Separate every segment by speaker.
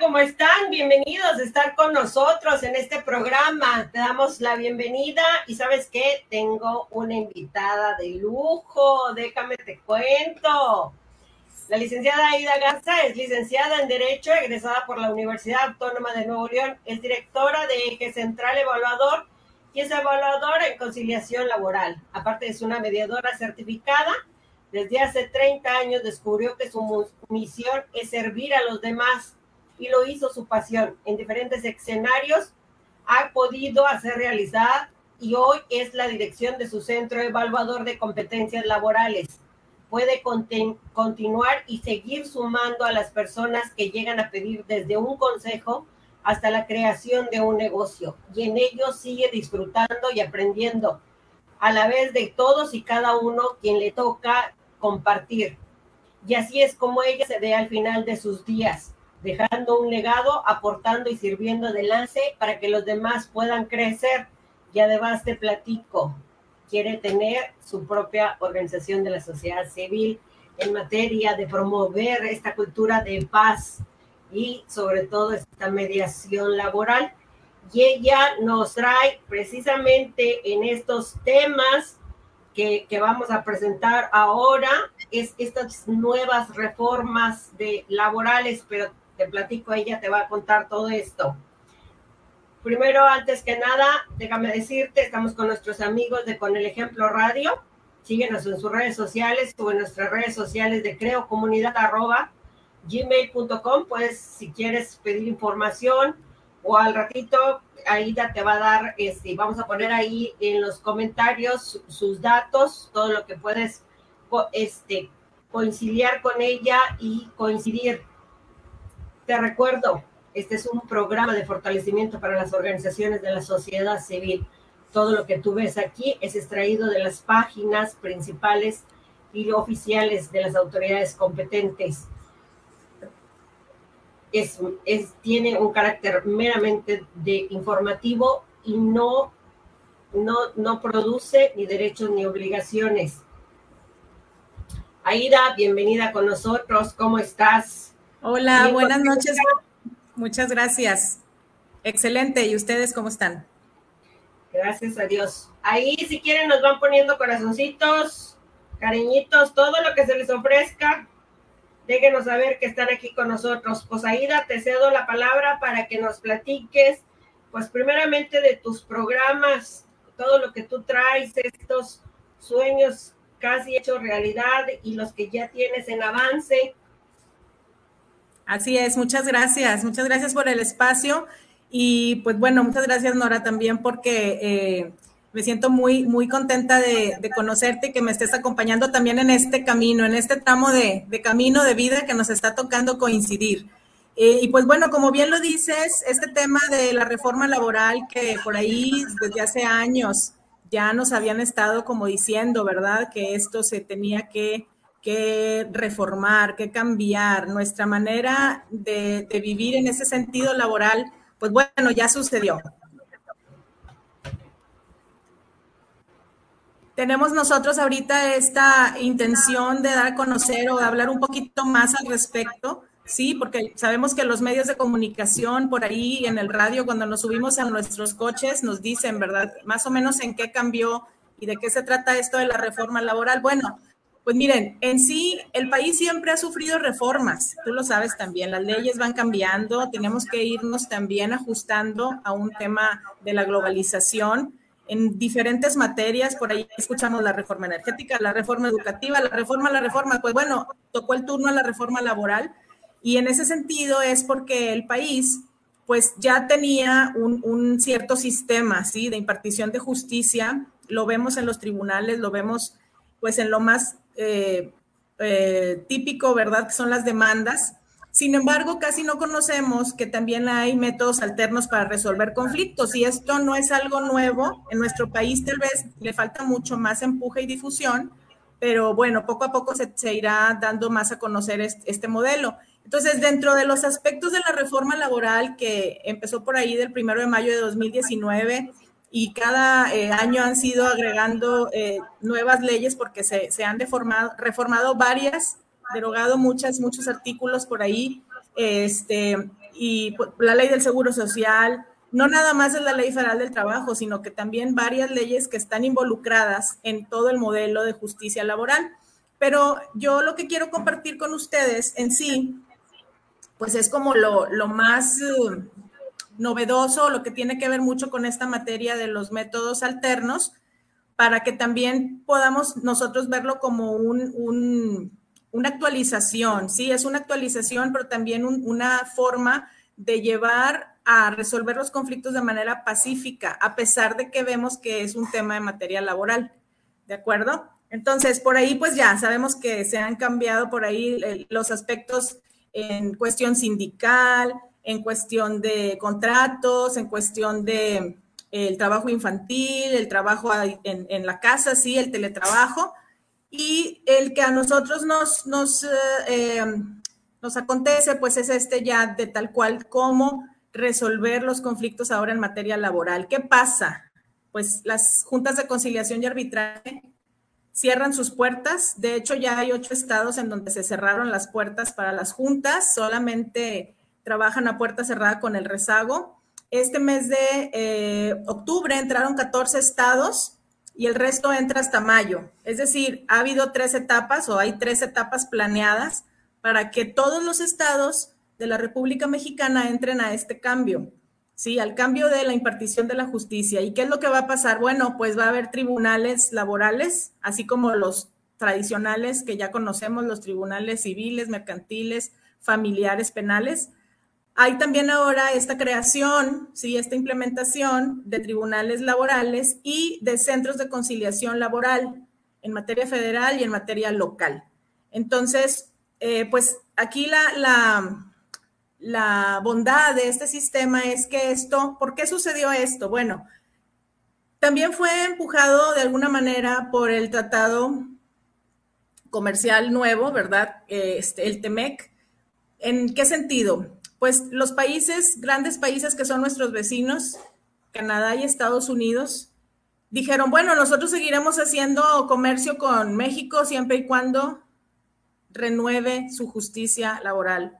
Speaker 1: ¿cómo están? Bienvenidos a estar con nosotros en este programa. Te damos la bienvenida y sabes qué, tengo una invitada de lujo, déjame te cuento. La licenciada Aida Garza es licenciada en Derecho, egresada por la Universidad Autónoma de Nuevo León, es directora de Eje Central Evaluador y es evaluadora en conciliación laboral. Aparte es una mediadora certificada. Desde hace 30 años descubrió que su misión es servir a los demás y lo hizo su pasión. En diferentes escenarios ha podido hacer realidad y hoy es la dirección de su centro evaluador de competencias laborales. Puede continuar y seguir sumando a las personas que llegan a pedir desde un consejo hasta la creación de un negocio y en ello sigue disfrutando y aprendiendo a la vez de todos y cada uno quien le toca compartir. Y así es como ella se ve al final de sus días, dejando un legado, aportando y sirviendo de lance para que los demás puedan crecer. Y además te platico, quiere tener su propia organización de la sociedad civil en materia de promover esta cultura de paz y sobre todo esta mediación laboral. Y ella nos trae precisamente en estos temas que, que vamos a presentar ahora, es estas nuevas reformas de laborales, pero te platico, ella te va a contar todo esto. Primero, antes que nada, déjame decirte, estamos con nuestros amigos de Con el Ejemplo Radio. Síguenos en sus redes sociales o en nuestras redes sociales de creo comunidad arroba gmail.com. Puedes, si quieres pedir información o al ratito, Aida te va a dar, este, vamos a poner ahí en los comentarios sus datos, todo lo que puedes este, conciliar con ella y coincidir te recuerdo, este es un programa de fortalecimiento para las organizaciones de la sociedad civil. Todo lo que tú ves aquí es extraído de las páginas principales y oficiales de las autoridades competentes. Es, tiene un carácter meramente de informativo y no, no, no produce ni derechos ni obligaciones. Aida, bienvenida con nosotros. ¿Cómo estás?
Speaker 2: Hola, buenas noches. Muchas gracias. Excelente. ¿Y ustedes cómo están?
Speaker 1: Gracias a Dios. Ahí, si quieren, nos van poniendo corazoncitos, cariñitos, todo lo que se les ofrezca. Déjenos saber que están aquí con nosotros. Pues Aida, te cedo la palabra para que nos platiques, pues primeramente de tus programas, todo lo que tú traes, estos sueños casi hechos realidad y los que ya tienes en avance
Speaker 2: Así es, muchas gracias, muchas gracias por el espacio y pues bueno, muchas gracias Nora también porque eh, me siento muy, muy contenta de, conocerte y que me estés acompañando también en este camino, en este tramo de, camino de vida que nos está tocando coincidir. Eh, y pues bueno, como bien lo dices, este tema de la reforma laboral que por ahí desde hace años ya nos habían estado como diciendo, ¿verdad? Que esto se tenía que que reformar, que cambiar nuestra manera de, vivir en ese sentido laboral, pues bueno, ya sucedió. Tenemos nosotros ahorita esta intención de dar a conocer o de hablar un poquito más al respecto, sí, porque sabemos que los medios de comunicación por ahí en el radio, cuando nos subimos a nuestros coches, nos dicen, ¿verdad? Más o menos en qué cambió y de qué se trata esto de la reforma laboral. Bueno, pues miren, en sí el país siempre ha sufrido reformas, tú lo sabes también, las leyes van cambiando, tenemos que irnos también ajustando a un tema de la globalización en diferentes materias, por ahí escuchamos la reforma energética, la reforma educativa, la reforma, la reforma, pues bueno, tocó el turno a la reforma laboral y en ese sentido es porque el país pues ya tenía un, un cierto sistema, ¿sí? De impartición de justicia, lo vemos en los tribunales, lo vemos pues en lo más eh, eh, típico, ¿verdad? Que son las demandas. Sin embargo, casi no conocemos que también hay métodos alternos para resolver conflictos y esto no es algo nuevo. En nuestro país tal vez le falta mucho más empuje y difusión, pero bueno, poco a poco se, irá dando más a conocer este, este, modelo. Entonces, dentro de los aspectos de la reforma laboral que empezó por ahí del primero de mayo de 2019, y cada eh, año han sido agregando eh, nuevas leyes porque se, se, han deformado, reformado varias, derogado muchas, muchos artículos por ahí, este, y la ley del Seguro Social, no nada más es la ley federal del trabajo, sino que también varias leyes que están involucradas en todo el modelo de justicia laboral. Pero yo lo que quiero compartir con ustedes en sí, pues es como lo, lo más novedoso, lo que tiene que ver mucho con esta materia de los métodos alternos, para que también podamos nosotros verlo como un, una actualización, ¿sí? Es una actualización, pero también una forma de llevar a resolver los conflictos de manera pacífica, a pesar de que vemos que es un tema de materia laboral, ¿de acuerdo? Entonces, por ahí pues ya sabemos que se han cambiado por ahí los aspectos en cuestión sindical, en cuestión de contratos, en cuestión de el trabajo infantil, el trabajo en, la casa, sí, el teletrabajo, y el que a nosotros nos, nos, eh, eh, nos acontece, pues es este ya de tal cual cómo resolver los conflictos ahora en materia laboral. ¿Qué pasa? Pues las juntas de conciliación y arbitraje cierran sus puertas. De hecho, ya hay ocho estados en donde se cerraron las puertas para las juntas, solamente trabajan a puerta cerrada con el rezago. Este mes de eh, octubre entraron 14 estados y el resto entra hasta mayo. Es decir, ha habido tres etapas o hay tres etapas planeadas para que todos los estados de la República Mexicana entren a este cambio, ¿sí? Al cambio de la impartición de la justicia. ¿Y qué es lo que va a pasar? Bueno, pues va a haber tribunales laborales, así como los tradicionales que ya conocemos, los tribunales civiles, mercantiles, familiares, penales hay también ahora esta creación, ¿sí? esta implementación de tribunales laborales y de centros de conciliación laboral en materia federal y en materia local. Entonces, eh, pues aquí la, la, bondad de este sistema es que esto, ¿por qué sucedió esto? Bueno, también fue empujado de alguna manera por el tratado comercial nuevo, ¿verdad? Este, el TEMEC. ¿En qué sentido? Pues los países, grandes países que son nuestros vecinos, Canadá y Estados Unidos, dijeron, bueno, nosotros seguiremos haciendo comercio con México siempre y cuando renueve su justicia laboral.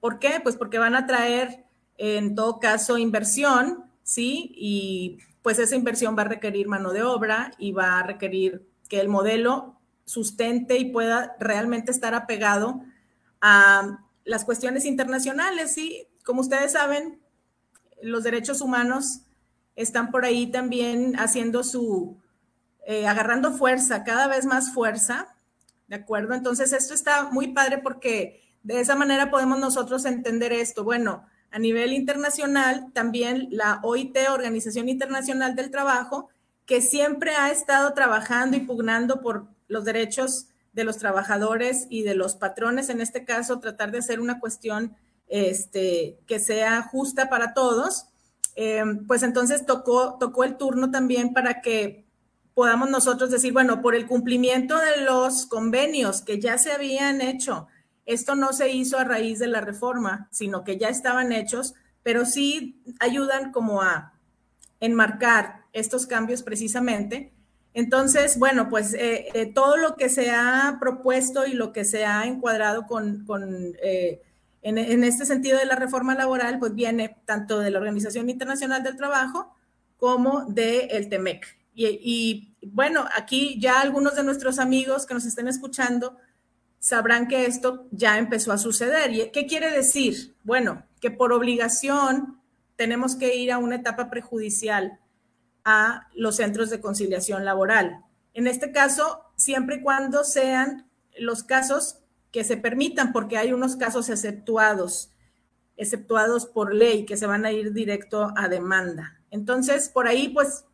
Speaker 2: ¿Por qué? Pues porque van a traer, en todo caso, inversión, ¿sí? Y pues esa inversión va a requerir mano de obra y va a requerir que el modelo sustente y pueda realmente estar apegado a las cuestiones internacionales, sí, como ustedes saben, los derechos humanos están por ahí también haciendo su, eh, agarrando fuerza, cada vez más fuerza, ¿de acuerdo? Entonces, esto está muy padre porque de esa manera podemos nosotros entender esto. Bueno, a nivel internacional, también la OIT, Organización Internacional del Trabajo, que siempre ha estado trabajando y pugnando por los derechos de los trabajadores y de los patrones, en este caso, tratar de hacer una cuestión este, que sea justa para todos, eh, pues entonces tocó, tocó el turno también para que podamos nosotros decir, bueno, por el cumplimiento de los convenios que ya se habían hecho, esto no se hizo a raíz de la reforma, sino que ya estaban hechos, pero sí ayudan como a enmarcar estos cambios precisamente entonces, bueno, pues eh, eh, todo lo que se ha propuesto y lo que se ha encuadrado con, eh, en, este sentido de la reforma laboral, pues viene tanto de la Organización Internacional del Trabajo como del el TEMEC. Y, bueno, aquí ya algunos de nuestros amigos que nos estén escuchando sabrán que esto ya empezó a suceder. ¿Y qué quiere decir? Bueno, que por obligación tenemos que ir a una etapa prejudicial a los centros de conciliación laboral. En este caso, siempre y cuando sean los casos que se permitan, porque hay unos casos exceptuados, exceptuados por ley, que se van a ir directo a demanda. Entonces, por ahí, pues,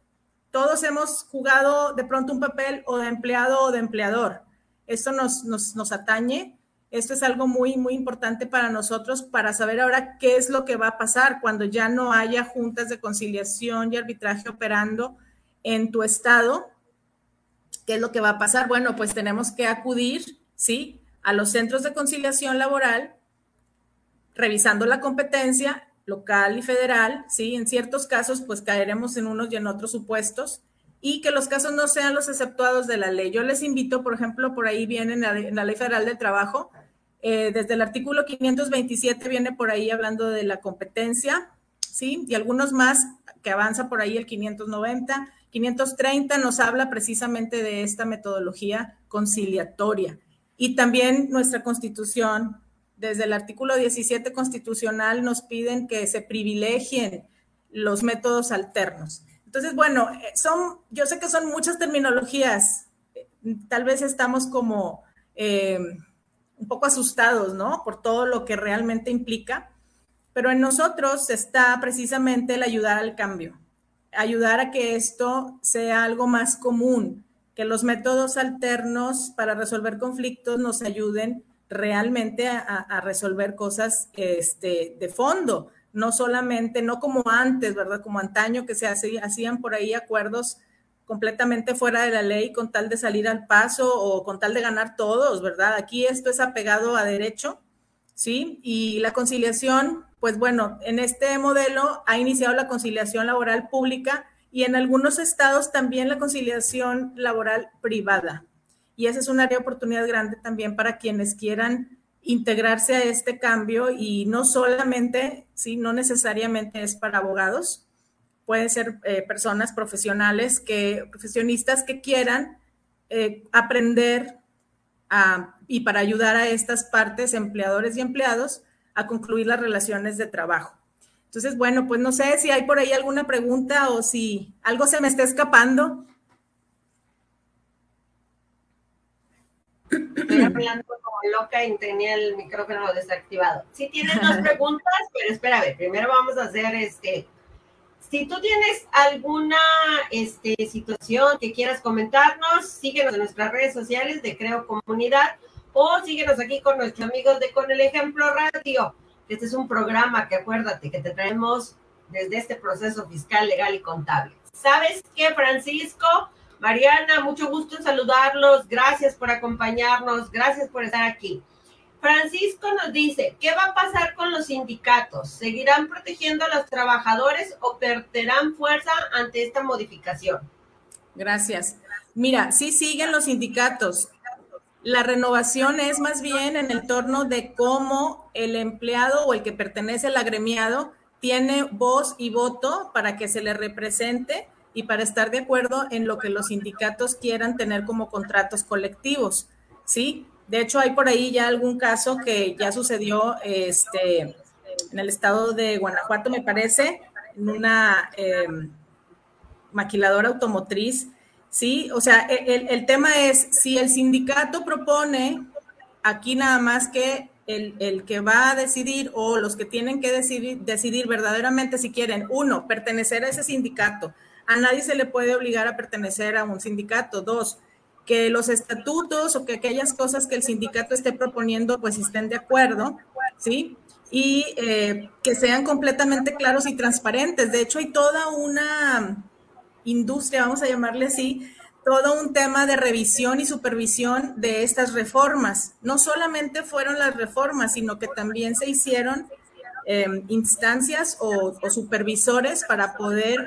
Speaker 2: todos hemos jugado de pronto un papel o de empleado o de empleador. Esto nos, nos, nos atañe esto es algo muy, muy importante para nosotros para saber ahora qué es lo que va a pasar cuando ya no haya juntas de conciliación y arbitraje operando en tu estado. ¿Qué es lo que va a pasar? Bueno, pues tenemos que acudir, ¿sí? A los centros de conciliación laboral, revisando la competencia local y federal, ¿sí? En ciertos casos, pues caeremos en unos y en otros supuestos y que los casos no sean los exceptuados de la ley. Yo les invito, por ejemplo, por ahí viene en la, Ley Federal del Trabajo, Eh, desde el artículo 527 viene por ahí hablando de la competencia, ¿sí? Y algunos más que avanza por ahí el 590. 530 nos habla precisamente de esta metodología conciliatoria. Y también nuestra constitución, desde el artículo 17 constitucional, nos piden que se privilegien los métodos alternos. Entonces, bueno, eh, son, yo sé que son muchas terminologías, tal vez estamos como eh, un poco asustados, ¿no? Por todo lo que realmente implica, pero en nosotros está precisamente el ayudar al cambio, ayudar a que esto sea algo más común, que los métodos alternos para resolver conflictos nos ayuden realmente a, resolver cosas este, de fondo, no solamente, no como antes, ¿verdad? Como antaño que se hacían por ahí acuerdos completamente fuera de la ley con tal de salir al paso o con tal de ganar todos, ¿verdad? Aquí esto es apegado a derecho, ¿sí? Y la conciliación, pues bueno, en este modelo ha iniciado la conciliación laboral pública y en algunos estados también la conciliación laboral privada. Y esa es un área de oportunidad grande también para quienes quieran integrarse a este cambio y no solamente, sí, no necesariamente es para abogados, pueden ser eh, personas profesionales que, profesionistas que quieran eh, aprender y para ayudar a estas partes, empleadores y empleados, a concluir las relaciones de trabajo. Entonces, bueno, pues no sé si hay por ahí alguna pregunta o si algo se me está escapando.
Speaker 1: Estoy hablando como loca y tenía el micrófono desactivado. Sí tienen dos preguntas, pero espérame, primero vamos a hacer este. Si tú tienes alguna este, situación que quieras comentarnos, síguenos en nuestras redes sociales de Creo Comunidad o síguenos aquí con nuestros amigos de Con el Ejemplo Radio. Este es un programa que acuérdate que te traemos desde este proceso fiscal, legal y contable. ¿Sabes qué, Francisco? Mariana, mucho gusto en saludarlos. Gracias por acompañarnos. Gracias por estar aquí. Francisco nos dice, ¿qué va a pasar con los sindicatos? ¿Seguirán protegiendo a los trabajadores o perderán fuerza ante esta modificación?
Speaker 2: Gracias. Mira, sí siguen los sindicatos. La renovación es más bien en el torno de cómo el empleado o el que pertenece al agremiado tiene voz y voto para que se le represente y para estar de acuerdo en lo que los sindicatos quieran tener como contratos colectivos, ¿sí? De hecho, hay por ahí ya algún caso que ya sucedió este, en el estado de Guanajuato, me parece, en una em, maquiladora automotriz, ¿sí? O sea, e, el, el, tema es, si el sindicato propone aquí nada más que el, el, que va a decidir o los que tienen que decidir, decidir verdaderamente si quieren, uno, pertenecer a ese sindicato. A nadie se le puede obligar a pertenecer a un sindicato. Dos, que los estatutos o que aquellas cosas que el sindicato esté proponiendo pues estén de acuerdo, ¿sí? Y eh, que sean completamente claros y transparentes. De hecho, hay toda una industria, vamos a llamarle así, todo un tema de revisión y supervisión de estas reformas. No solamente fueron las reformas, sino que también se hicieron em, instancias o, o, supervisores para poder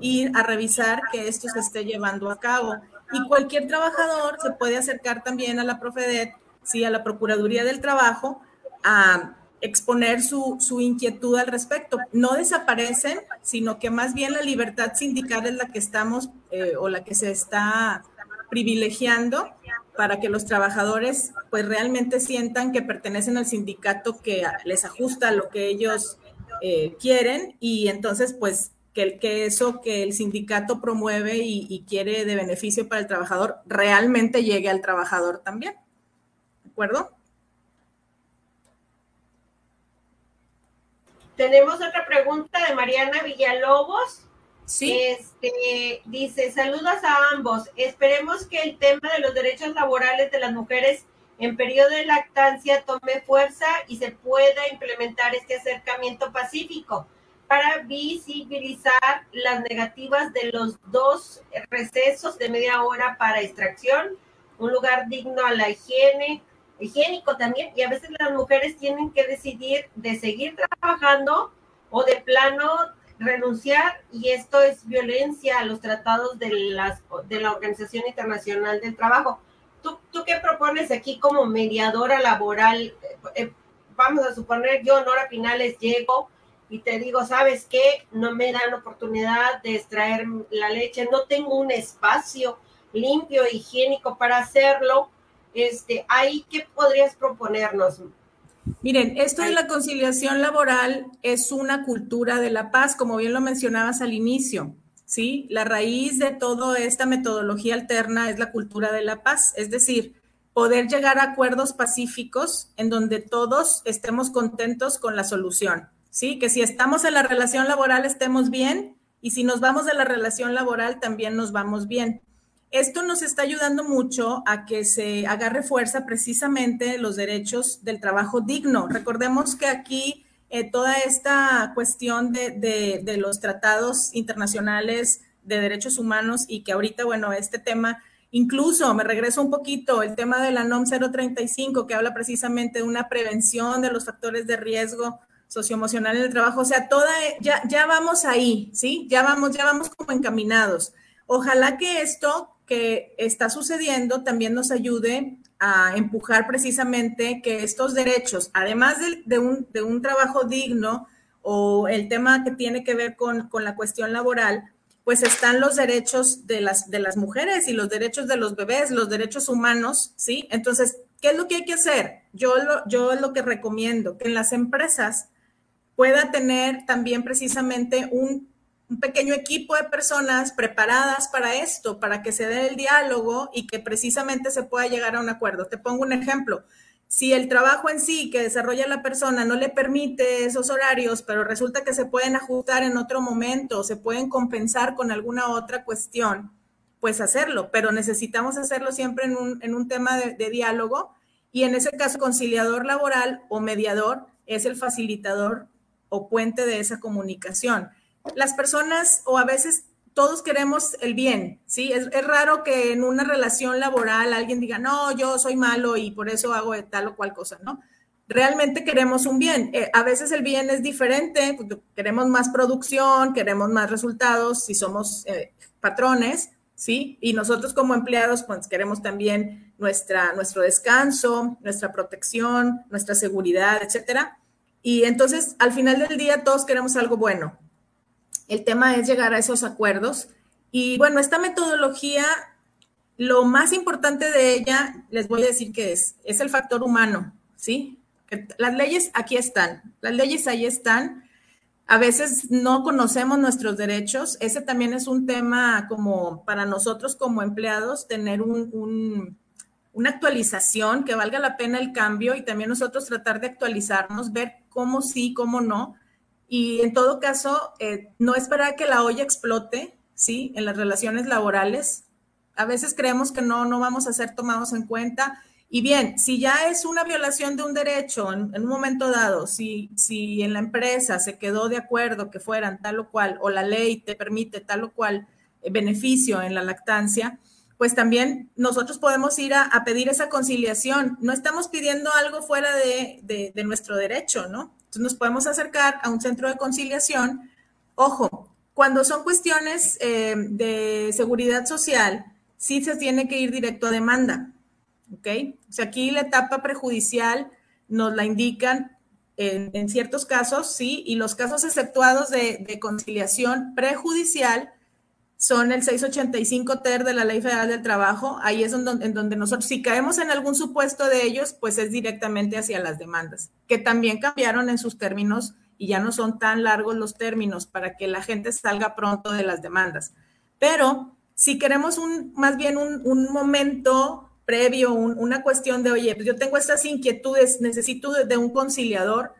Speaker 2: ir a revisar que esto se esté llevando a cabo. Y cualquier trabajador se puede acercar también a la Profedet, sí, a la Procuraduría del Trabajo, a exponer su, su, inquietud al respecto. No desaparecen, sino que más bien la libertad sindical es la que estamos eh, o la que se está privilegiando para que los trabajadores pues realmente sientan que pertenecen al sindicato que les ajusta lo que ellos eh, quieren y entonces pues que, que, eso que el sindicato promueve y, y quiere de beneficio para el trabajador realmente llegue al trabajador también. ¿De acuerdo?
Speaker 1: Tenemos otra pregunta de Mariana Villalobos. Sí. Este, dice, saludos a ambos. Esperemos que el tema de los derechos laborales de las mujeres en periodo de lactancia tome fuerza y se pueda implementar este acercamiento pacífico para visibilizar las negativas de los dos recesos de media hora para extracción, un lugar digno a la higiene, higiénico también, y a veces las mujeres tienen que decidir de seguir trabajando o de plano renunciar, y esto es violencia a los tratados de, las, de la Organización Internacional del Trabajo. ¿Tú, ¿Tú qué propones aquí como mediadora laboral? eh, vamos a suponer, yo, Nora Pinales, llego y te digo, ¿sabes qué? No me dan oportunidad de extraer la leche, no tengo un espacio limpio, higiénico para hacerlo. Este, ahí, ¿qué podrías proponernos?
Speaker 2: Miren, esto de la conciliación laboral es una cultura de la paz, como bien lo mencionabas al inicio. ¿sí? La raíz de toda esta metodología alterna es la cultura de la paz, es decir, poder llegar a acuerdos pacíficos en donde todos estemos contentos con la solución, ¿sí? Que si estamos en la relación laboral estemos bien y si nos vamos de la relación laboral también nos vamos bien. Esto nos está ayudando mucho a que se agarre fuerza precisamente los derechos del trabajo digno. Recordemos que aquí eh, toda esta cuestión de, los tratados internacionales de derechos humanos y que ahorita, bueno, este tema, incluso me regreso un poquito, el tema de la NOM 035 que habla precisamente de una prevención de los factores de riesgo socioemocional en el trabajo, o sea, toda, ya, ya vamos ahí, ¿sí? Ya vamos, ya vamos como encaminados. Ojalá que esto que está sucediendo también nos ayude a empujar precisamente que estos derechos, además de, un, trabajo digno o el tema que tiene que ver con, la cuestión laboral, pues están los derechos de las, de las mujeres y los derechos de los bebés, los derechos humanos, ¿sí? Entonces, ¿qué es lo que hay que hacer? Yo lo, yo lo que recomiendo, que en las empresas pueda tener también precisamente un un pequeño equipo de personas preparadas para esto, para que se dé el diálogo y que precisamente se pueda llegar a un acuerdo. Te pongo un ejemplo. Si el trabajo en sí que desarrolla la persona no le permite esos horarios, pero resulta que se pueden ajustar en otro momento, se pueden compensar con alguna otra cuestión, pues hacerlo, pero necesitamos hacerlo siempre en un, tema de, de diálogo y en ese caso conciliador laboral o mediador es el facilitador o puente de esa comunicación las personas o a veces todos queremos el bien, ¿sí? Es, raro que en una relación laboral alguien diga, no, yo soy malo y por eso hago tal o cual cosa, ¿no? Realmente queremos un bien. Eh, a veces el bien es diferente, pues, queremos más producción, queremos más resultados si somos eh, patrones, ¿sí? Y nosotros como empleados, pues queremos también nuestra, nuestro descanso, nuestra protección, nuestra seguridad, etcétera. Y entonces, al final del día, todos queremos algo bueno, el tema es llegar a esos acuerdos. Y bueno, esta metodología, lo más importante de ella, les voy a decir que es, es el factor humano, ¿sí? Las leyes aquí están, las leyes ahí están. A veces no conocemos nuestros derechos. Ese también es un tema como para nosotros como empleados, tener un, una actualización que valga la pena el cambio y también nosotros tratar de actualizarnos, ver cómo sí, cómo no y en todo caso, eh, no esperar que la olla explote, ¿sí? En las relaciones laborales. A veces creemos que no, no vamos a ser tomados en cuenta. Y bien, si ya es una violación de un derecho en, un momento dado, si, si en la empresa se quedó de acuerdo que fueran tal o cual, o la ley te permite tal o cual eh, beneficio en la lactancia, pues también nosotros podemos ir a, pedir esa conciliación. No estamos pidiendo algo fuera de, de nuestro derecho, ¿no? Entonces nos podemos acercar a un centro de conciliación. Ojo, cuando son cuestiones eh, de seguridad social, sí se tiene que ir directo a demanda. ¿Ok? O sea, aquí la etapa prejudicial nos la indican en, ciertos casos, sí, y los casos exceptuados de, de conciliación prejudicial son el 685 TER de la Ley Federal del Trabajo. Ahí es donde, en donde nosotros, si caemos en algún supuesto de ellos, pues es directamente hacia las demandas, que también cambiaron en sus términos y ya no son tan largos los términos para que la gente salga pronto de las demandas. Pero si queremos un, más bien un, momento previo, una cuestión de, oye, pues yo tengo estas inquietudes, necesito de un conciliador,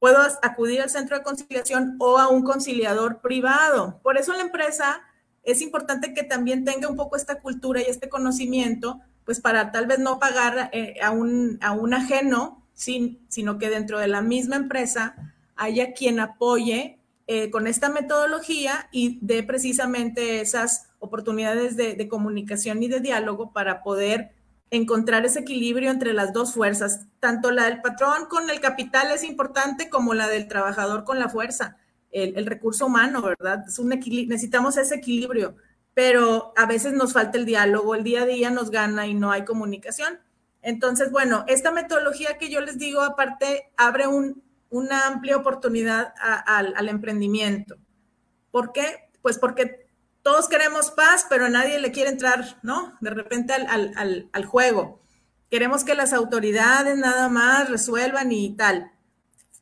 Speaker 2: puedo acudir al centro de conciliación o a un conciliador privado. Por eso la empresa es importante que también tenga un poco esta cultura y este conocimiento, pues para tal vez no pagar eh, a, un, a un ajeno, sin, sino que dentro de la misma empresa haya quien apoye eh, con esta metodología y dé precisamente esas oportunidades de, de, comunicación y de diálogo para poder encontrar ese equilibrio entre las dos fuerzas. Tanto la del patrón con el capital es importante como la del trabajador con la fuerza el, recurso humano, ¿verdad? Es un necesitamos ese equilibrio, pero a veces nos falta el diálogo, el día a día nos gana y no hay comunicación. Entonces, bueno, esta metodología que yo les digo, aparte, abre una amplia oportunidad al emprendimiento. ¿Por qué? Pues porque todos queremos paz, pero nadie le quiere entrar, ¿no? De repente al juego. Queremos que las autoridades nada más resuelvan y tal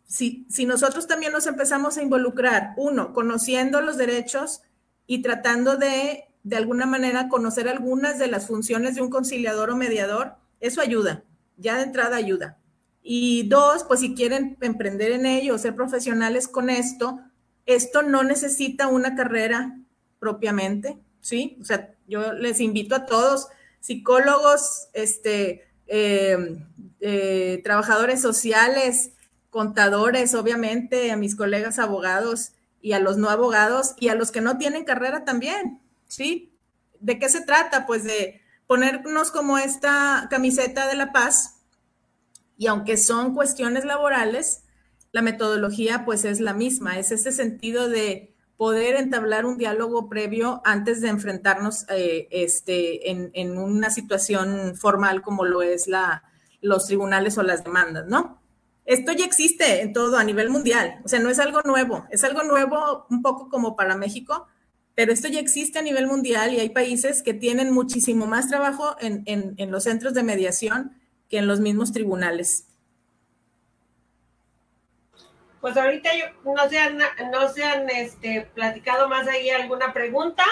Speaker 2: si, nosotros también nos empezamos a involucrar, uno, conociendo los derechos y tratando de, de alguna manera, conocer algunas de las funciones de un conciliador o mediador, eso ayuda, ya de entrada ayuda. Y dos, pues si quieren emprender en ello, ser profesionales con esto, esto no necesita una carrera propiamente, ¿sí? O sea, yo les invito a todos, psicólogos, este, eh, eh, trabajadores sociales, contadores, obviamente, a mis colegas abogados y a los no abogados y a los que no tienen carrera también, ¿sí? ¿De qué se trata? Pues de ponernos como esta camiseta de la paz y aunque son cuestiones laborales, la metodología pues es la misma, es ese sentido de poder entablar un diálogo previo antes de enfrentarnos eh, este, en, en, una situación formal como lo es la, los tribunales o las demandas, ¿no? Esto ya existe en todo a nivel mundial, o sea, no es algo nuevo, es algo nuevo un poco como para México, pero esto ya existe a nivel mundial y hay países que tienen muchísimo más trabajo en, los centros de mediación que en los mismos tribunales.
Speaker 1: Pues ahorita yo, no se han, no se han este, platicado más ahí alguna pregunta.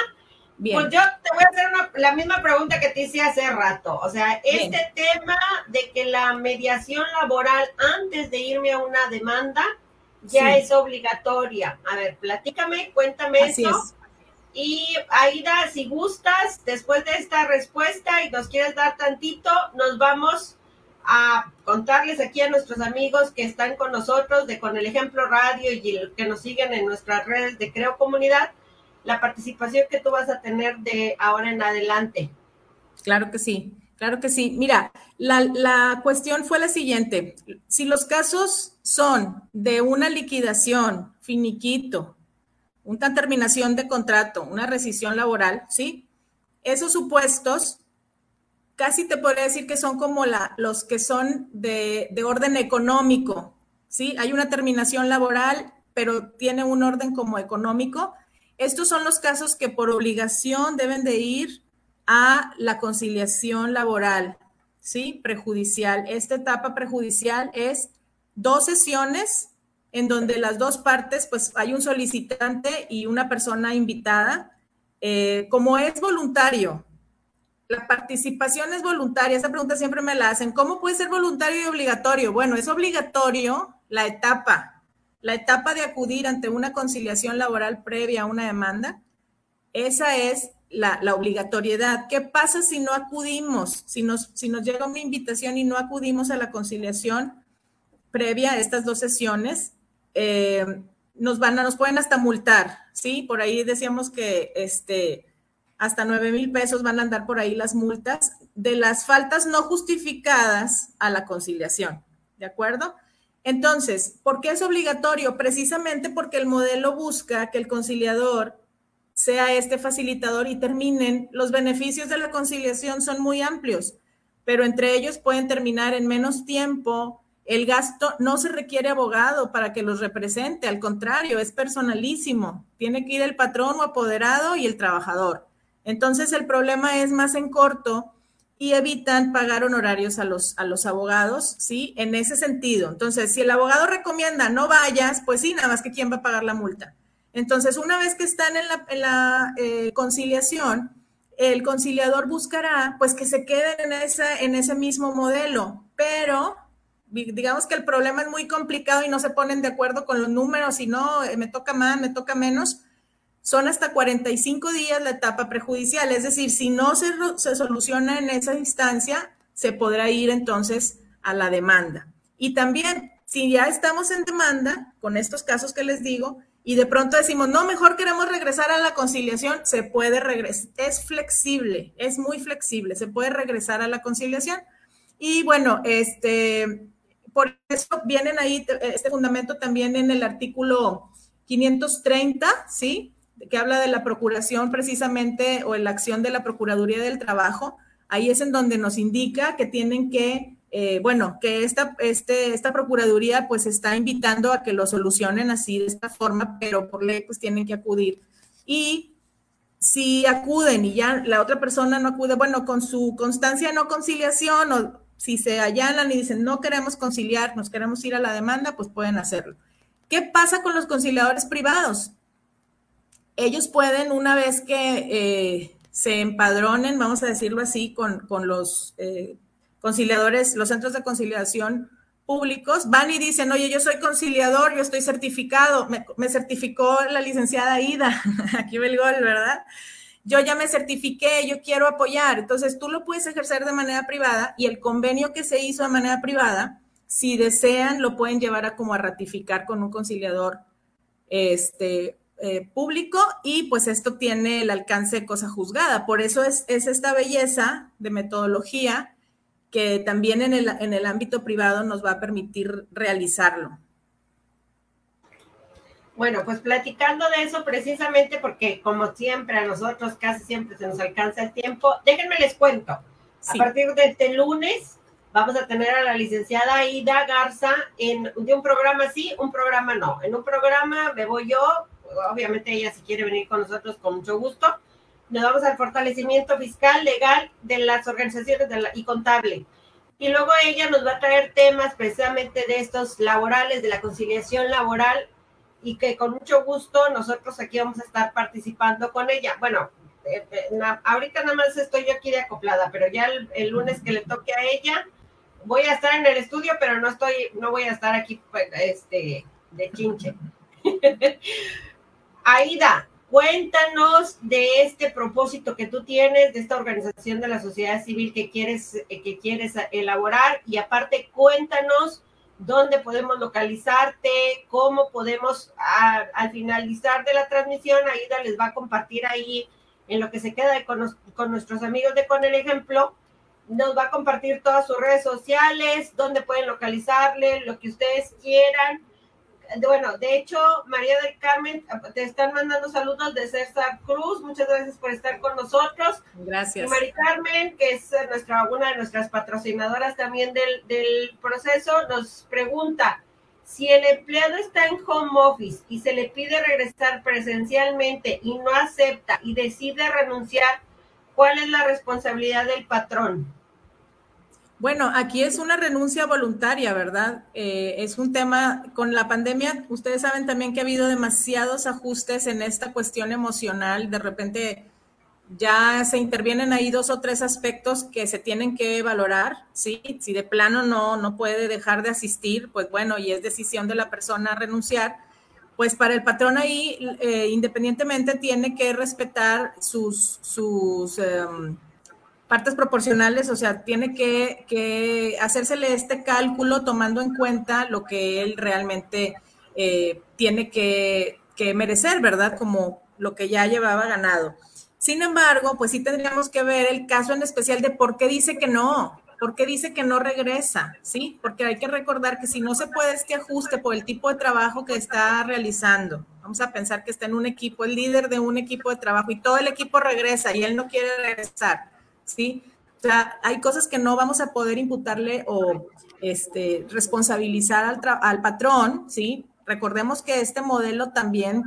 Speaker 1: Pues yo te voy a hacer la misma pregunta que te hice hace rato. O sea, este tema de que la mediación laboral antes de irme a una demanda ya es obligatoria. A ver, platícame, cuéntame eso. Y Aida, si gustas, después de esta respuesta y nos quieres dar tantito, nos vamos a contarles aquí a nuestros amigos que están con nosotros de Con el Ejemplo Radio y que nos siguen en nuestras redes de Creo Comunidad la participación que tú vas a tener de ahora en adelante.
Speaker 2: Claro que sí, claro que sí. Mira, la, cuestión fue la siguiente. Si los casos son de una liquidación, finiquito, una terminación de contrato, una rescisión laboral, ¿sí? Esos supuestos casi te podría decir que son como la, los que son de, de, orden económico, ¿sí? Hay una terminación laboral, pero tiene un orden como económico. Estos son los casos que por obligación deben de ir a la conciliación laboral, ¿sí? Prejudicial. Esta etapa prejudicial es dos sesiones en donde las dos partes, pues hay un solicitante y una persona invitada. Eh, como es voluntario, la participación es voluntaria. Esa pregunta siempre me la hacen. ¿Cómo puede ser voluntario y obligatorio? Bueno, es obligatorio la etapa la etapa de acudir ante una conciliación laboral previa a una demanda, esa es la, obligatoriedad. ¿Qué pasa si no acudimos? Si nos, llega una invitación y no acudimos a la conciliación previa a estas dos sesiones, eh, nos van a, nos pueden hasta multar, ¿sí? Por ahí decíamos que este, hasta 9 mil pesos van a andar por ahí las multas de las faltas no justificadas a la conciliación, ¿de acuerdo? Entonces, ¿por qué es obligatorio? Precisamente porque el modelo busca que el conciliador sea este facilitador y terminen. Los beneficios de la conciliación son muy amplios, pero entre ellos pueden terminar en menos tiempo. El gasto no se requiere abogado para que los represente, al contrario, es personalísimo. Tiene que ir el patrón o apoderado y el trabajador. Entonces, el problema es más en corto y evitan pagar honorarios a los, a los abogados, ¿sí? En ese sentido. Entonces, si el abogado recomienda no vayas, pues sí, nada más que quién va a pagar la multa. Entonces, una vez que están en la, eh, conciliación, el conciliador buscará pues que se queden en, esa, en ese mismo modelo, pero digamos que el problema es muy complicado y no se ponen de acuerdo con los números y no, eh, me toca más, me toca menos, son hasta 45 días la etapa prejudicial, es decir, si no se, se, soluciona en esa instancia, se podrá ir entonces a la demanda. Y también, si ya estamos en demanda, con estos casos que les digo, y de pronto decimos, no, mejor queremos regresar a la conciliación, se puede regresar, es flexible, es muy flexible, se puede regresar a la conciliación. Y bueno, este, por eso vienen ahí este fundamento también en el artículo 530, ¿sí? Que habla de la procuración precisamente o en la acción de la Procuraduría del Trabajo ahí es en donde nos indica que tienen que, eh, bueno, que esta, este, esta Procuraduría pues está invitando a que lo solucionen así de esta forma, pero por ley pues tienen que acudir. Y si acuden y ya la otra persona no acude, bueno, con su constancia no conciliación o si se allanan y dicen no queremos conciliar, nos queremos ir a la demanda, pues pueden hacerlo. ¿Qué pasa con los conciliadores privados? Ellos pueden, una vez que eh, se empadronen, vamos a decirlo así, con, los eh, conciliadores, los centros de conciliación públicos, van y dicen, oye, yo soy conciliador, yo estoy certificado, me, certificó la licenciada Ida, aquí ve el gol, ¿verdad? Yo ya me certifiqué, yo quiero apoyar. Entonces, tú lo puedes ejercer de manera privada y el convenio que se hizo de manera privada, si desean, lo pueden llevar a como a ratificar con un conciliador este, eh, público y pues esto tiene el alcance de cosa juzgada. Por eso es, esta belleza de metodología que también en el, en el ámbito privado nos va a permitir realizarlo.
Speaker 1: Bueno, pues platicando de eso precisamente porque como siempre a nosotros casi siempre se nos alcanza el tiempo, déjenme les cuento. A partir de este lunes vamos a tener a la licenciada Ida Garza en de un programa sí, un programa no. En un programa me voy yo, obviamente ella si quiere venir con nosotros con mucho gusto. Nos vamos al fortalecimiento fiscal, legal de las organizaciones y contable. Y luego ella nos va a traer temas precisamente de estos laborales, de la conciliación laboral, y que con mucho gusto nosotros aquí vamos a estar participando con ella. Bueno, eh, eh, ahorita nada más estoy yo aquí de acoplada, pero ya el, el, lunes que le toque a ella, voy a estar en el estudio, pero no estoy, no voy a estar aquí pues, este, de chinche. Aida, cuéntanos de este propósito que tú tienes, de esta organización de la sociedad civil que quieres, eh, que quieres elaborar. Y aparte cuéntanos dónde podemos localizarte, cómo podemos al finalizar de la transmisión, Aida les va a compartir ahí en lo que se queda con, con nuestros amigos de Con el Ejemplo, nos va a compartir todas sus redes sociales, dónde pueden localizarle, lo que ustedes quieran bueno, de hecho, María del Carmen, te están mandando saludos de César Cruz. Muchas gracias por estar con nosotros.
Speaker 2: Gracias.
Speaker 1: Y María Carmen, que es nuestra, una de nuestras patrocinadoras también del, del proceso, nos pregunta, si el empleado está en home office y se le pide regresar presencialmente y no acepta y decide renunciar, ¿cuál es la responsabilidad del patrón?
Speaker 2: Bueno, aquí es una renuncia voluntaria, ¿verdad? Eh, es un tema, con la pandemia, ustedes saben también que ha habido demasiados ajustes en esta cuestión emocional. De repente ya se intervienen ahí dos o tres aspectos que se tienen que valorar, ¿sí? Si de plano no, no puede dejar de asistir, pues bueno, y es decisión de la persona renunciar, pues para el patrón ahí, eh, independientemente, tiene que respetar sus, sus em, partes proporcionales, o sea, tiene que, que hacérsele este cálculo tomando en cuenta lo que él realmente eh, tiene que, que, merecer, ¿verdad? Como lo que ya llevaba ganado. Sin embargo, pues sí tendríamos que ver el caso en especial de por qué dice que no, por qué dice que no regresa, ¿sí? Porque hay que recordar que si no se puede este ajuste por el tipo de trabajo que está realizando, vamos a pensar que está en un equipo, el líder de un equipo de trabajo y todo el equipo regresa y él no quiere regresar ¿sí? O sea, hay cosas que no vamos a poder imputarle o este, responsabilizar al, al patrón, ¿sí? Recordemos que este modelo también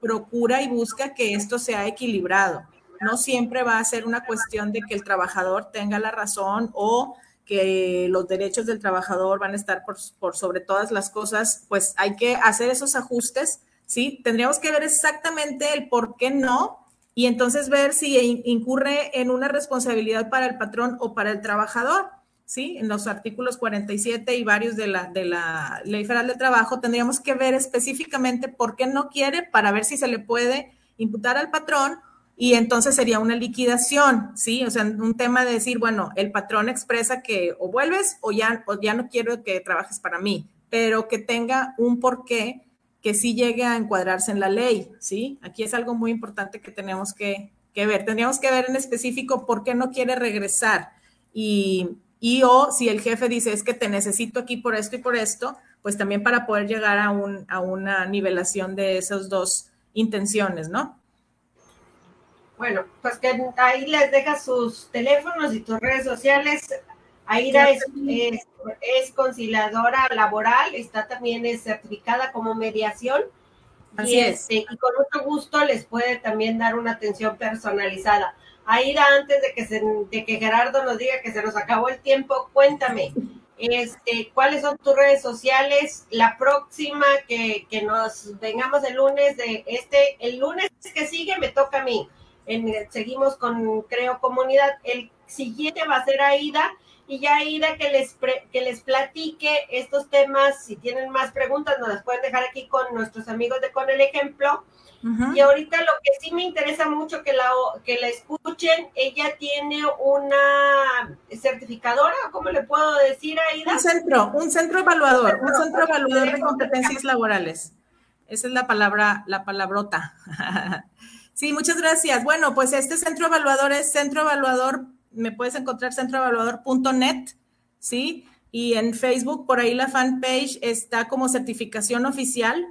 Speaker 2: procura y busca que esto sea equilibrado. No siempre va a ser una cuestión de que el trabajador tenga la razón o que los derechos del trabajador van a estar por, por, sobre todas las cosas, pues hay que hacer esos ajustes, ¿sí? Tendríamos que ver exactamente el por qué no y entonces ver si incurre en una responsabilidad para el patrón o para el trabajador. ¿sí? En los artículos 47 y varios de la, de la Ley Federal del Trabajo tendríamos que ver específicamente por qué no quiere para ver si se le puede imputar al patrón y entonces sería una liquidación, ¿sí? O sea, un tema de decir, bueno, el patrón expresa que o vuelves o ya, o ya no quiero que trabajes para mí, pero que tenga un porqué que sí llegue a encuadrarse en la ley, ¿sí? Aquí es algo muy importante que tenemos que, ver. Tendríamos que ver en específico por qué no quiere regresar y, y, o si el jefe dice es que te necesito aquí por esto y por esto, pues también para poder llegar a, un, a una nivelación de esas dos intenciones, ¿no?
Speaker 1: Bueno, pues que ahí les deja sus teléfonos y tus redes sociales. Aida es, es, conciliadora laboral, está también es certificada como mediación. y, este, y con mucho gusto les puede también dar una atención personalizada. Aida, antes de que, se, de que Gerardo nos diga que se nos acabó el tiempo, cuéntame, este, ¿cuáles son tus redes sociales? La próxima que, que nos vengamos el lunes de este, el lunes que sigue me toca a mí seguimos con Creo Comunidad. El siguiente va a ser Aida y ya Aida que les, que les platique estos temas. Si tienen más preguntas, nos las pueden dejar aquí con nuestros amigos de Con el Ejemplo. Y ahorita lo que sí me interesa mucho que la, que la escuchen, ella tiene una certificadora, ¿cómo le puedo decir, Aida?
Speaker 2: Un centro, un centro evaluador, un centro evaluador de competencias laborales. Esa es la palabra, la palabrota. Sí, muchas gracias. Bueno, pues este centro evaluador es centro evaluador, me puedes encontrar centroevaluador.net, ¿sí? Y en Facebook, por ahí la fanpage está como certificación oficial.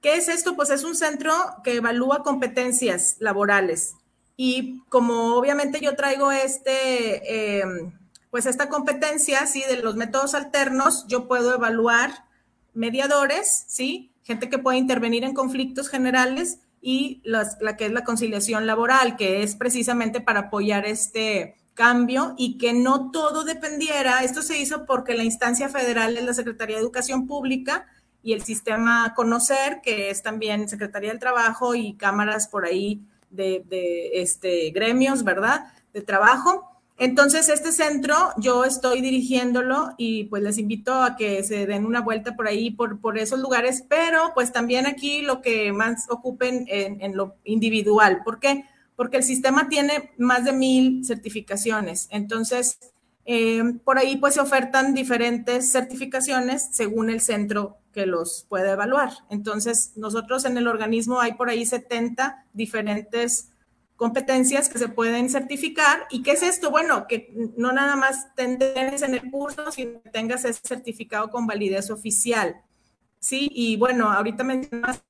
Speaker 2: ¿Qué es esto? Pues es un centro que evalúa competencias laborales. Y como obviamente yo traigo este, em, pues esta competencia, ¿sí? De los métodos alternos, yo puedo evaluar mediadores, ¿sí? Gente que puede intervenir en conflictos generales y la que es la conciliación laboral, que es precisamente para apoyar este cambio y que no todo dependiera. Esto se hizo porque la instancia federal es la Secretaría de Educación Pública y el sistema Conocer, que es también Secretaría del Trabajo y cámaras por ahí de, este, gremios, ¿verdad? De trabajo. Entonces, este centro yo estoy dirigiéndolo y pues les invito a que se den una vuelta por ahí, por, por esos lugares, pero pues también aquí lo que más ocupen en, lo individual. ¿Por qué? Porque el sistema tiene más de mil certificaciones. Entonces, eh, por ahí pues se ofertan diferentes certificaciones según el centro que los puede evaluar. Entonces, nosotros en el organismo hay por ahí 70 diferentes competencias que se pueden certificar. ¿Y qué es esto? Bueno, que no nada más tengas en el curso, sino que tengas ese certificado con validez oficial. Sí, y bueno, ahorita mencionas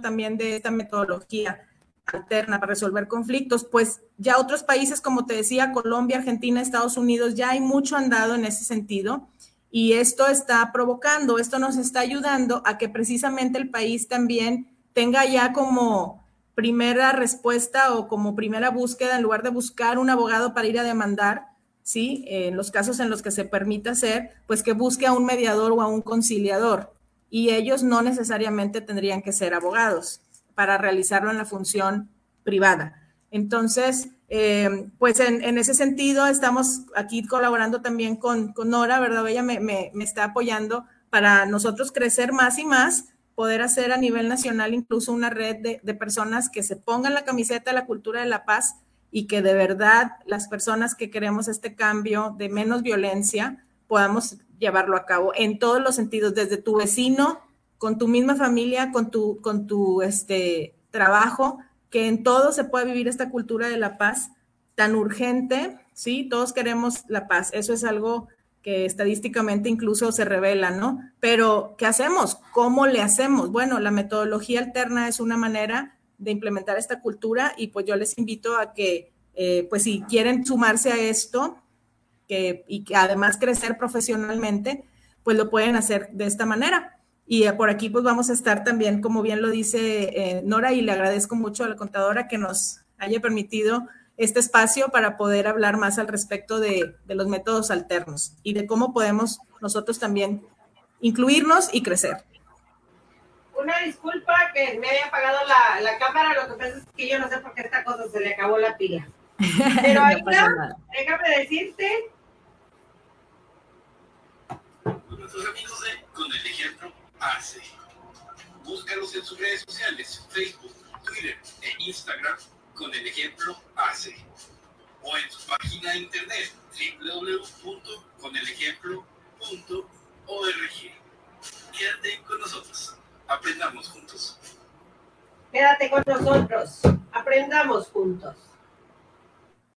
Speaker 2: también de esta metodología alterna para resolver conflictos, pues ya otros países, como te decía, Colombia, Argentina, Estados Unidos, ya hay mucho andado en ese sentido y esto está provocando, esto nos está ayudando a que precisamente el país también tenga ya como primera respuesta o como primera búsqueda, en lugar de buscar un abogado para ir a demandar, ¿sí? En los casos en los que se permita hacer, pues que busque a un mediador o a un conciliador. Y ellos no necesariamente tendrían que ser abogados para realizarlo en la función privada. Entonces, eh, pues en, ese sentido, estamos aquí colaborando también con, Nora, ¿verdad? Ella me, me está apoyando para nosotros crecer más y más poder hacer a nivel nacional incluso una red de, personas que se pongan la camiseta de la cultura de la paz y que de verdad las personas que queremos este cambio de menos violencia podamos llevarlo a cabo en todos los sentidos, desde tu vecino, con tu misma familia, con tu, con tu este, trabajo, que en todo se pueda vivir esta cultura de la paz tan urgente, ¿sí? Todos queremos la paz, eso es algo que estadísticamente incluso se revela, ¿no? Pero, ¿qué hacemos? ¿Cómo le hacemos? Bueno, la metodología alterna es una manera de implementar esta cultura y pues yo les invito a que, eh, pues si quieren sumarse a esto que, y que además crecer profesionalmente, pues lo pueden hacer de esta manera. Y eh, por aquí pues vamos a estar también, como bien lo dice eh, Nora, y le agradezco mucho a la contadora que nos haya permitido este espacio para poder hablar más al respecto de, los métodos alternos y de cómo podemos nosotros también incluirnos y crecer.
Speaker 1: Una disculpa que me haya apagado la, cámara, lo que pasa es que yo no sé por qué esta cosa se le acabó la pila. Pero ahí déjame decirte.
Speaker 3: Nuestros amigos de Con el Ejemplo hace. Búscalos en sus redes sociales, Facebook, Twitter e Instagram con el ejemplo hace o en su página de internet www.conelejemplo.org. Quédate con nosotros, aprendamos juntos.
Speaker 1: Quédate con nosotros, aprendamos juntos.